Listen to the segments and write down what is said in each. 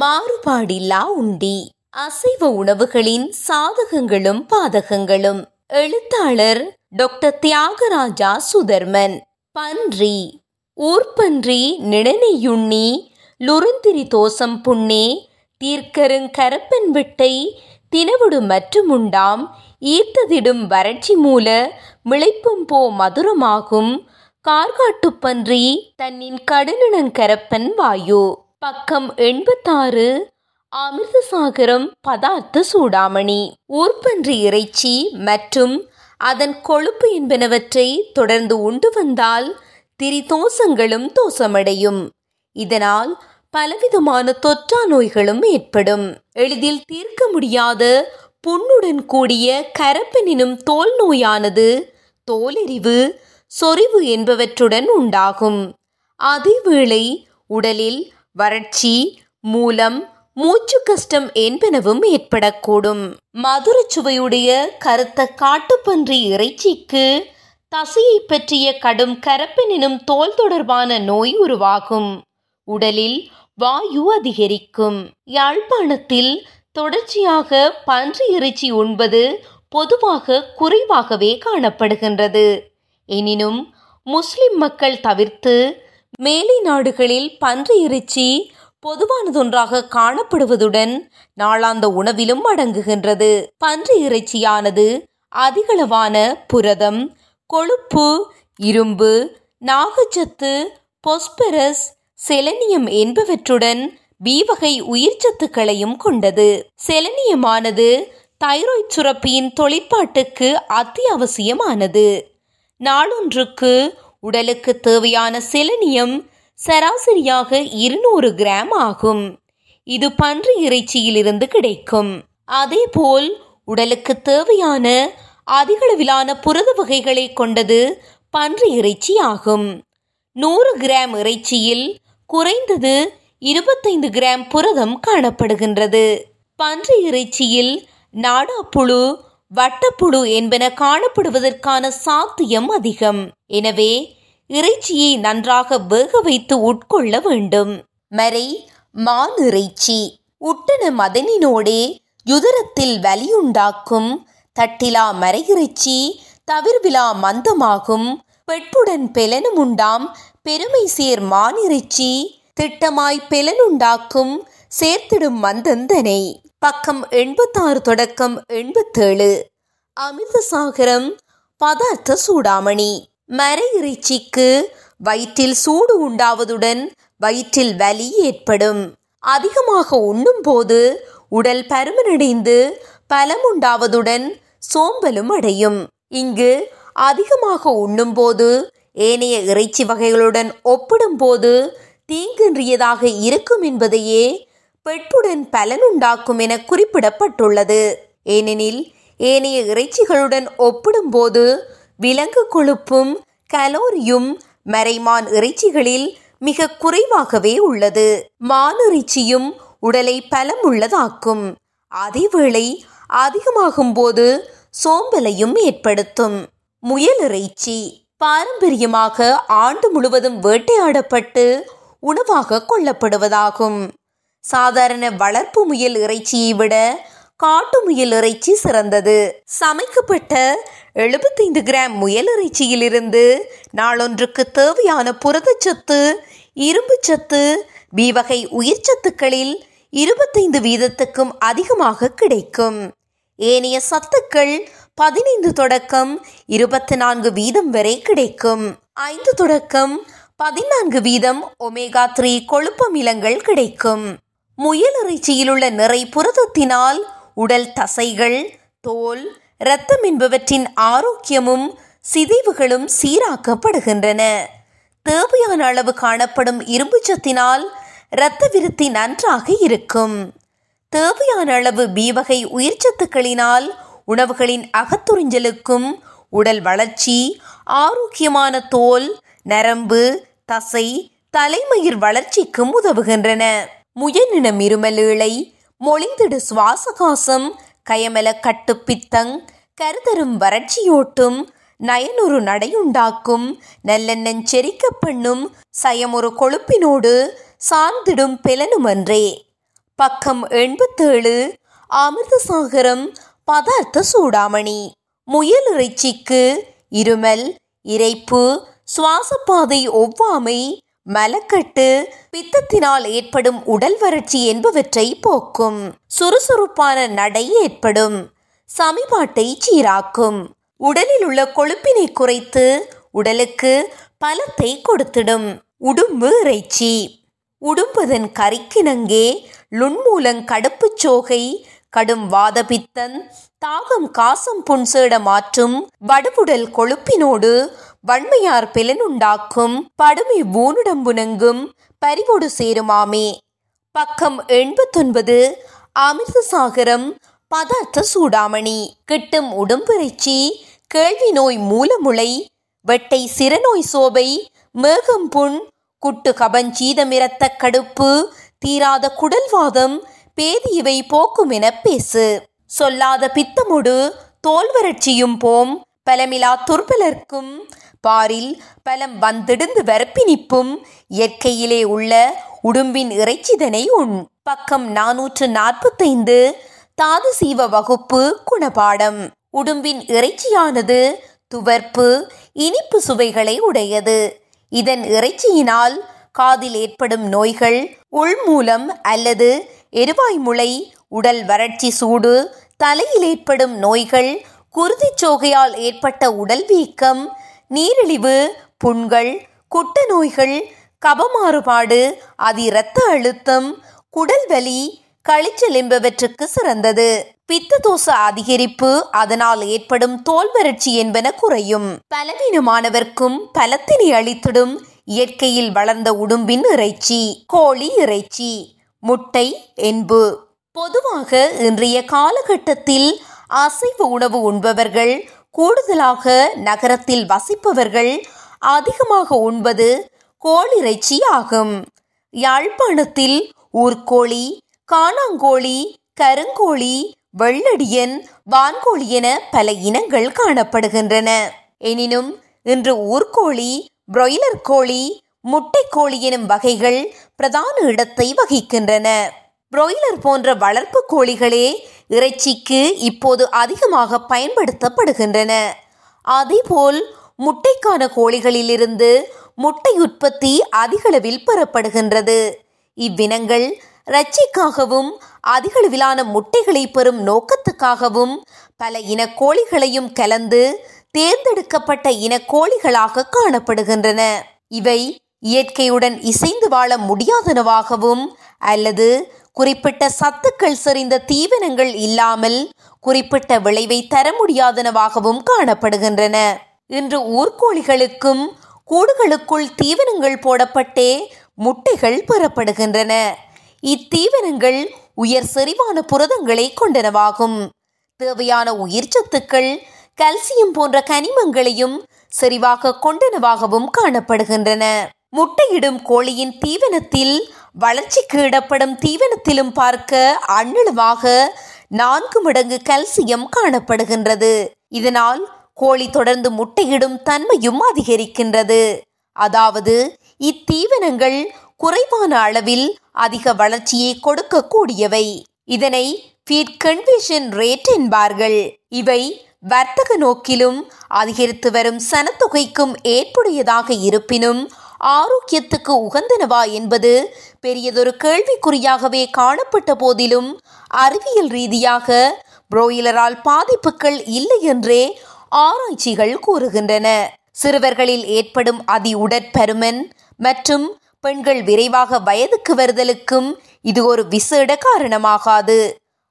மாறுபாடில்லா உண்டி. அசைவ உணவுகளின் சாதகங்களும் பாதகங்களும். எழுத்தாளர் டாக்டர் தியாகராஜா சுதர்மன். பன்றி. ஊர்பன்றி நிணனையுண்ணி லுருந்திரி தோசம் புண்ணே. தீர்க்கருங் கரப்பன் விட்டை. தினவுடு மற்றுமுண்டாம். ஈர்த்ததிடும் வறட்சி மூல. மிளைப்பும் போ மதுரமாகும். கார்காட்டுப்பன்றி தன்னின் கடுநிணங்கரப்பன் வாயு. பக்கம் எண்பத்தாறு அமிர்தசாகரம் பதார்த்த சூடாமணி. ஊர்பன்றி இறைச்சி மற்றும் அதன் கொழுப்பு என்பனவற்றை தொடர்ந்து உண்டு வந்தால் திரிதோசங்களும் தோசமடையும் இதனால் பலவிதமான தொற்றா நோய்களும் ஏற்படும். எளிதில் தீர்க்க முடியாத புண்ணுடன் கூடிய கரப்பெனினும் தோல் நோயானது தோலெறிவு சொறிவு என்பவற்றுடன் உண்டாகும். அதேவேளை உடலில் வறட்சி மூலம் மூச்சு கஷ்டம் என்பனவும் ஏற்படக்கூடும். மதுர சுவையுடைய கருத்த காட்டுப்பன்றி இறைச்சிக்கு தசையை பற்றிய கடும் கரப்பெனினும் தோல் தொடர்பான நோய் உருவாகும். உடலில் வாயு அதிகரிக்கும். யாழ்ப்பாணத்தில் தொடர்ச்சியாக பன்றி இறைச்சி உண்பது பொதுவாக குறைவாகவே காணப்படுகின்றது. எனினும் முஸ்லிம் மக்கள் தவிர்த்து மேலை நாடுகளில் பன்றி இறைச்சி பொதுவானதொன்றாக காணப்படுவதுடன் நாளாந்த உணவிலும் அடங்குகின்றது. பன்றி இறைச்சியானது அதிகளவான புரதம் கொழுப்பு இரும்பு நாகச்சத்து பொஸ்பரஸ் செலனியம் என்பவற்றுடன் பி வகை உயிர்ச்சத்துக்களையும் கொண்டது. செலனியமானது தைராய்ட் சுரப்பியின் தொழிற்பாட்டுக்கு அத்தியாவசியமானது. நாளொன்றுக்கு உடலுக்கு தேவையான செலனியம் சராசரியாக இருநூறு கிராம் ஆகும். இது பன்றி இறைச்சியிலிருந்து கிடைக்கும். அதேபோல் உடலுக்கு தேவையான அதிகளவிலான புரத வகைகளை கொண்டது பன்றி இறைச்சி ஆகும். நூறு கிராம் இறைச்சியில் குறைந்தது இருபத்தைந்து கிராம் புரதம் காணப்படுகின்றது. பன்றி இறைச்சியில் நாடாப்புழு வட்டப்புழு என்பன காணப்படுவதற்கான சாத்தியம் அதிகம். எனவே இறைச்சியை நன்றாக வேக வைத்து உட்கொள்ள வேண்டும். மறை மான் இறைச்சி. உட்டன மதனினோடே யுதரத்தில் வலியுண்டாக்கும். தட்டிலா மறையிறைச்சி தவிர்விலா மந்தமாகும். பெட்புடன் பெலனும் உண்டாம் பெருமை சேர் மானிறைச்சி திட்டமாய் பெலனுண்டாக்கும். சேர்த்திடும் மந்தந்தனை. பக்கம் எண்பத்தாறு தொடக்கம் எண்பத்தேழு. அமிர்தசாகரம் பதார்த்த சூடாமணி. மர இறைச்சிக்கு வயிற்றில் சூடு உண்டாவதுடன் வயிற்றில் வலி ஏற்படும். அதிகமாக உண்ணும்போது உடல் பருமனடைந்து பலம் உண்டாவதுடன் சோம்பலும் அடையும். இங்கு அதிகமாக உண்ணும்போது ஏனைய இறைச்சி வகைகளுடன் ஒப்பிடும்போது தீங்கின்றியதாக இருக்கும் என்பதையே பெட்டுடன் பலன் உண்டாக்கும் என குறிப்பிடப்பட்டுள்ளது. ஏனெனில் ஏனைய இறைச்சிகளுடன் ஒப்பிடும்போது விலங்கு கொழுப்பும் கலோரியும் மறைமான் இறைச்சிகளில் மிக குறைவாகவே உள்ளது. மானிறைச்சியும் உடலை பலம் உள்ளதாக்கும் அதேவேளை அதிகமாகும் போது சோம்பலையும் ஏற்படுத்தும். முயல் இறைச்சி பாரம்பரியமாக ஆண்டு முழுவதும் வேட்டையாடப்பட்டு உணவாக கொள்ளப்படுவதாகும். சாதாரண வளர்ப்பு முயல் இறைச்சியை விட காட்டு முயல் இறைச்சி சிறந்தது. சமைக்கப்பட்ட எழுபத்தைந்து கிராம் முயல் இறைச்சியிலிருந்து நாளொன்றுக்கு தேவையான புரதச்சத்து இரும்புச்சத்து பி வகை உயிர்ச்சத்துக்களில் இருபத்தைந்து வீதத்துக்கும் அதிகமாக கிடைக்கும். ஏனைய சத்துக்கள் பதினைந்து தொடக்கம் இருபத்தி நான்கு வீதம் வரை கிடைக்கும். ஐந்து தொடக்கம் பதினான்கு வீதம் ஒமேகா த்ரீ கொழுப்பமிலங்கள் கிடைக்கும். முயல் இறைச்சியில் உள்ள நிறை புரதத்தினால் உடல் தசைகள் தோல் இரத்தம் என்பவற்றின் ஆரோக்கியமும் சிதைவுகளும் சீராக்கப்படுகின்றன. தேவையான அளவு காணப்படும் இரும்புச்சத்தினால் இரத்த விருத்தி நன்றாக இருக்கும். தேவையான அளவு பி வகை உயிர்ச்சத்துக்களினால் உணவுகளின் அகத்துறிஞ்சலுக்கும் உடல் வளர்ச்சி ஆரோக்கியமான தோல் நரம்பு தசை தலைமயிர் வளர்ச்சிக்கும் உதவுகின்றன. முயனினம் இருமல் மொழிந்திடு சுவாசகாசம் கயமல கட்டு பித்தங் கருதரும் வறட்சியோட்டும் நயனொரு நடையுண்டாக்கும் நல்லெண்ணெஞ் செரிக்க பெண்ணும் சயமொரு கொழுப்பினோடு சார்ந்திடும் பெலனுமன்றே பக்கம் எண்பத்தேழு அமிர்தசாகரம் பதார்த்த சூடாமணி. முயல் இறைச்சிக்கு இருமல் இறைப்பு சுவாசப்பாதை ஒவ்வாமை மலக்கட்டு பித்தத்தினால் ஏற்படும் உடல் வறட்சி என்பவற்றை போக்கும். சுறுசுறுப்பான நடை ஏற்படும். சமிபாட்டை சீராக்கும். உடலில் உள்ள கொழுப்பினை குறைத்து உடலுக்கு பலத்தை கொடுத்திடும். உடும்பு இறைச்சி. உடும்பதன் கரிக்கினங்கே லுண்மூலங் கடுப்புச் சோகை கடும் வாதபித்தன் தாகம் காசம் புன்சேட மாற்றும் வடுவுடல் கொழுப்பினோடு வன்மையார் பிலனுண்டாக்கும் படுமை ஊனுடம்புணங்கும் பறிவோடு சேருமாமே. பக்கம் எண்பத்தொன்பது அமிர்தசாகரம் பதார்த்த சூடாமணி. கிட்டும் உடம்பிறைச்சி கேள்வி நோய் மூலமுளை வெட்டை சிறநோய் சோபை மேகம் புண் குட்டு கபஞ்சீதமிரத்த கடுப்பு தீராத குடல்வாதம் பேதியவை போக்கும் என பேசு. சொல்லாத பித்தமுடு தோல்வறட்சியும் போம் பலமிலா துர்பலர்க்கும் பாரில் பலம் வந்திடுந்து வரப்பினிப்பும் இயற்கையிலே உள்ள உடும்பின் இறைச்சிதனை உண். பக்கம் நாநூற்று நாற்பத்தைந்து தாது சீவ வகுப்பு குணபாடம். உடும்பின் இறைச்சியானது துவர்ப்பு இனிப்பு சுவைகளை உடையது. இதன் இறைச்சியினால் காதில் ஏற்படும் நோய்கள் உள்மூலம் அல்லது எருவாய் முளை உடல் வறட்சி சூடு தலையில் ஏற்படும் நோய்கள் குருதிச் சோகையால் ஏற்பட்ட உடல் வீக்கம் நீரிழிவு புண்கள் குட்ட நோய்கள் கபமாறுபாடு அதி இரத்த அழுத்தம் குடல் வலி கழிச்சல் என்பவற்றுக்கு சிறந்தது. பித்த தோச அதிகரிப்பு அதனால் ஏற்படும் தோல் வறட்சி என்பன குறையும். பலவீனமானவர்க்கும் பலத்தினை அளித்திடும் இயற்கையில் வளர்ந்த உடும்பின் இறைச்சி கோழி இறைச்சி முட்டை என்பு. பொதுவாக இன்றைய காலகட்டத்தில் அசைவ உணவு உண்பவர்கள் கூடுதலாக நகரத்தில் வசிப்பவர்கள் அதிகமாக உண்பது கோழிறைச்சி ஆகும் யாழ்ப்பாணத்தில் ஊர்கோழி காணாங்கோழி கருங்கோழி வெள்ளடியன் வான்கோழி என பல இனங்கள் காணப்படுகின்றன. எனினும் இன்று ஊர்கோழி பிராய்லர் கோழி முட்டைக்கோழி எனும் வகைகள் பிரதான இடத்தை வகிக்கின்றன. பிராய்லர் போன்ற வளர்ப்பு கோழிகளே இறைச்சிக்கு இப்போது அதிகமாக பயன்படுத்தப்படுகின்றன. அதேபோல் முட்டைக்கான கோழிகளிலிருந்து முட்டை உற்பத்தி அதிகளவில் பெறப்படுகின்றது. இவ்வினங்கள் ரட்சிக்காகவும் அதிகளவிலான முட்டைகளை பெறும் நோக்கத்துக்காகவும் பல இன கோழிகளையும் கலந்து தேர்ந்தெடுக்கப்பட்ட இன கோழிகளாக காணப்படுகின்றன. இவை இயற்கையுடன் இசைந்து வாழ முடியாதனவாகவும் அல்லது குறிப்பிட்ட சத்துக்கள் செறிந்த தீவனங்கள் இல்லாமல் குறிப்பிட்ட விளைவை தர முடியாதனவாகவும் காணப்படுகின்றன. இன்று ஊர்கோழிகளுக்கும் கூடுகளுக்குள் தீவனங்கள் போடப்பட்டே முட்டைகள் பெறப்படுகின்றன. இத்தீவனங்கள் உயர் செறிவான புரதங்களை கொண்டனவாகும். தேவையான உயிர் சத்துக்கள் கல்சியம் போன்ற கனிமங்களையும் செறிவாக கொண்டனவாகவும் காணப்படுகின்றன. முட்டையிடும் கோழியின் தீவனத்தில் வளர்ச்சிக்கு இடப்படும் தீவனத்திலும் பார்க்க அண்ணளவாக நான்கு மடங்கு கல்சியம் காணப்படுகின்றது. இதனால் கோழி தொடர்ந்து முட்டையிடும் தன்மையும் அதிகரிக்கின்றது. அதாவது இத்தீவனங்கள் குறைவான அளவில் அதிக வளர்ச்சியை கொடுக்கக்கூடியவை. இதனை ஃபீட் கன்வர்ஷன் ரேட் என்பார்கள். இவை வர்த்தக நோக்கிலும் அதிகரித்து வரும் சனத்தொகைக்கும் ஏற்புடையதாக இருப்பினும் ஆரோக்கியத்துக்கு உகந்தனவா என்பது பெரியதொரு கேள்விக்குறியாகவே காணப்பட்ட போதிலும் அறிவியல் ரீதியாக புரோயிலரால் பாதிப்புகள் இல்லை என்றே ஆராய்ச்சிகள் கூறுகின்றன. சிறுவர்களில் ஏற்படும் அதி உடற்பருமன் மற்றும் பெண்கள் விரைவாக வயதுக்கு வருதலுக்கும் இது ஒரு விசேட காரணமாகாது.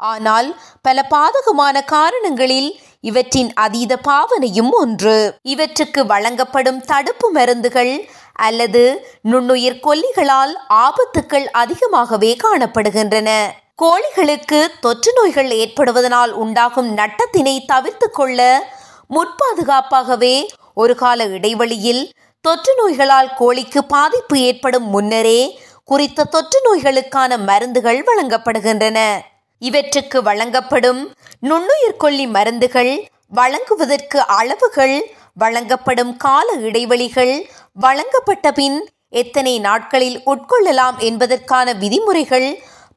ஆனால் பல பாதகமான காரணங்களில் இவற்றின் அதீத பாவனையும் ஒன்று. இவற்றுக்கு வழங்கப்படும் தடுப்பு மருந்துகள் அல்லது நுண்ணுயிர் கொல்லிகளால் ஆபத்துக்கள் அதிகமாகவே காணப்படுகின்றன. கோழிகளுக்கு தொற்று நோய்கள் ஏற்படுவதனால் உண்டாகும் நட்டத்தினை தவிர்த்து கொள்ள முற்பாதுகாப்பாகவே ஒரு கால இடைவெளியில் தொற்று நோய்களால் கோழிக்கு பாதிப்பு ஏற்படும் முன்னரே குறித்த தொற்று நோய்களுக்கான மருந்துகள் வழங்கப்படுகின்றன. இவற்றுக்கு வழங்கப்படும் நுண்ணுயிர் கொல்லி மருந்துகள் வழங்குவதற்கு அளவுகள் வழங்கப்படும் கால இடைவெளிகள் வழங்கப்பட்ட பின் எத்தனை நாட்களில் உட்கொள்ளலாம் என்பதற்கான விதிமுறைகள்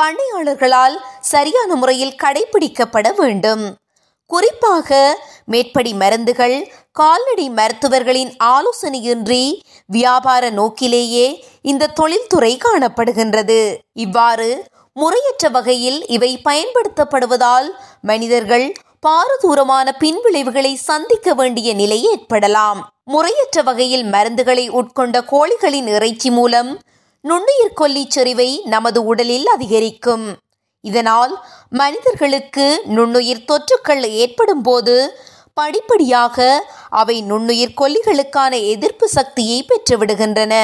பண்ணையாளர்களால் சரியான முறையில் கடைபிடிக்கப்பட வேண்டும். குறிப்பாக மேற்படி மருந்துகள் கால்நடை மருத்துவர்களின் ஆலோசனையின்றி வியாபார நோக்கிலேயே இந்த தொழில்துறை காணப்படுகின்றது. இவ்வாறு முறையற்ற வகையில் இவை பயன்படுத்தப்படுவதால் மனிதர்கள் பாரதூரமான பின்விளைவுகளை சந்திக்க வேண்டிய நிலை ஏற்படலாம். முறையற்ற வகையில் மருந்துகளை உட்கொண்ட கோழிகளின் இறைச்சி மூலம் நுண்ணுயிர் கொல்லி செறிவை நமது உடலில் அதிகரிக்கும். இதனால் மனிதர்களுக்கு நுண்ணுயிர் தொற்றுக்கள் ஏற்படும் போது படிப்படியாக அவை நுண்ணுயிர் கொல்லிகளுக்கான எதிர்ப்பு சக்தியை பெற்றுவிடுகின்றன.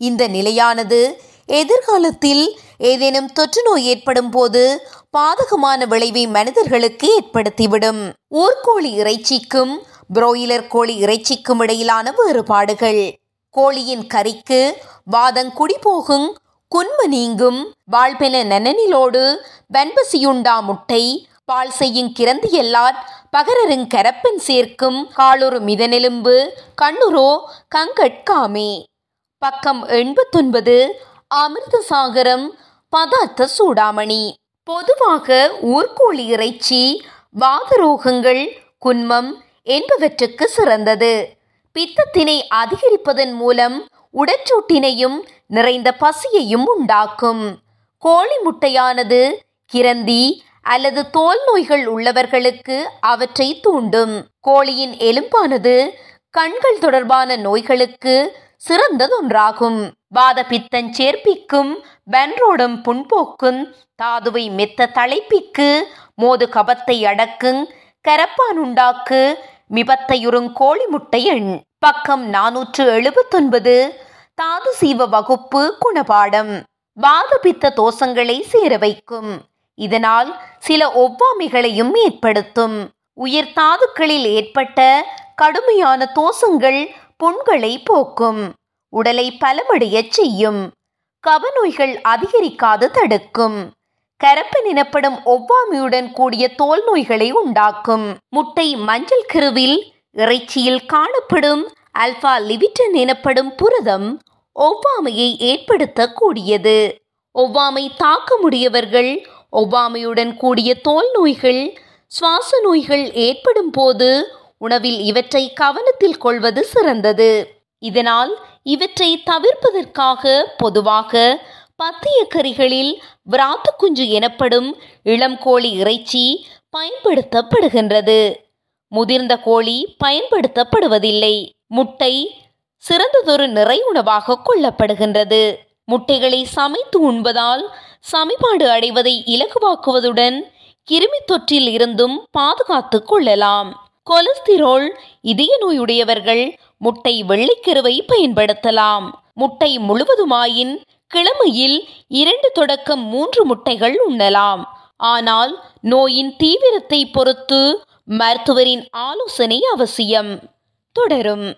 இந்த நிலையானது எதிர்காலத்தில் ஏதேனும் தொற்று நோய் ஏற்படும் போது பாதகமான விளைவை மனிதர்களுக்கு ஏற்படுத்திவிடும். ஊர்கோழி இறைச்சிக்கும் புரோயிலர் கோழி இறைச்சிக்கும் இடையிலான வேறுபாடுகள். கோழியின் கறிக்கு வாதம் குடிபோகும் குன்ம நீங்கும் வாழ்பென நனனிலோடு வன்பசியுண்டா முட்டை பால் செய்யும் கிரந்தி பகரருங் கரப்பன் சேர்க்கும் காலொரு மிதனெலும்பு கண்ணுரோ கங்கட்காமே. பக்கம் எண்பத்தொன்பது அமிர்தசாகரம் பதார்த்த சூடாமணி. பொதுவாக ஊர்கோழி இறைச்சி வாதரோகங்கள் குன்மம் என்பவற்றுக்கு சிறந்தது. பித்தத்தினை அதிகரிப்பதன் மூலம் உடற்றூட்டினையும் நிறைந்த பசியையும் உண்டாக்கும். கோழி முட்டையானது கிரந்தி அல்லது தோல் நோய்கள் உள்ளவர்களுக்கு அவற்றை தூண்டும். கோழியின் எலும்பானது கண்கள் தொடர்பான நோய்களுக்கு சிறந்ததொன்றாகும். வாத பித்தன் சேர்ப்பிக்கும் பன்றோடும் புண்போக்கும் தாதுவை மெத்த தலைப்பிக்கு மோது கபத்தை அடக்குங் கரப்பான் உண்டாக்கு மிபத்தையுறுங் கோழி முட்டை எண். பக்கம் நானூற்று எழுபத்தொன்பது தாது சீவ வகுப்பு குணபாடம். வாதபித்த தோஷங்களை சேர வைக்கும். இதனால் சில ஒவ்வாமைகளையும் ஏற்படுத்தும். உயிர் தாதுக்களில் ஏற்பட்ட கடுமையான தோஷங்கள் புண்களை போக்கும். உடலை பலமடையச் செய்யும். கவநோய்கள் அதிகரிக்காது தடுக்கும். கரப்பன் எனப்படும் ஒவ்வாமையுடன் கூடிய தோல் நோய்களை உண்டாக்கும். முட்டை மஞ்சள் கருவில் இறைச்சியில் காணப்படும் அல்பா லிவிட்டன் எனப்படும் புரதம் ஒவ்வாமையை ஏற்படுத்தக்கூடியது. ஒவ்வாமை தாக்க முடியவர்கள் ஒவ்வாமையுடன் கூடிய தோல் நோய்கள் சுவாச நோய்கள் ஏற்படும் போது உணவில் இவற்றை கவனத்தில் கொள்வது சிறந்தது. இதனால் இவற்றை தவிர்ப்பதற்காக பொதுவாக பத்திய கறிகளில் விராத்து குஞ்சு எனப்படும் இளம் கோழி இறைச்சி பயன்படுத்தப்படுகின்றது. முதிர்ந்த கோழி பயன்படுத்தப்படுவதில்லை. முட்டை சிறந்ததொரு நிறை உணவாக கொள்ளப்படுகின்றது. முட்டைகளை சமைத்து உண்பதால் சமிபாடு அடைவதை இலகுவாக்குவதுடன் கிருமி தொற்றில் இருந்தும் பாதுகாத்து கொள்ளலாம். கொலஸ்திரோல் இதய நோயுடையவர்கள் முட்டை வெள்ளிக்கருவை பயன்படுத்தலாம். முட்டை முழுவதுமாயின் கிழமையில் இரண்டு தொடக்கம் மூன்று முட்டைகள் உண்ணலாம். ஆனால் நோயின் தீவிரத்தை பொறுத்து மருத்துவரின் ஆலோசனை அவசியம். தொடரும்.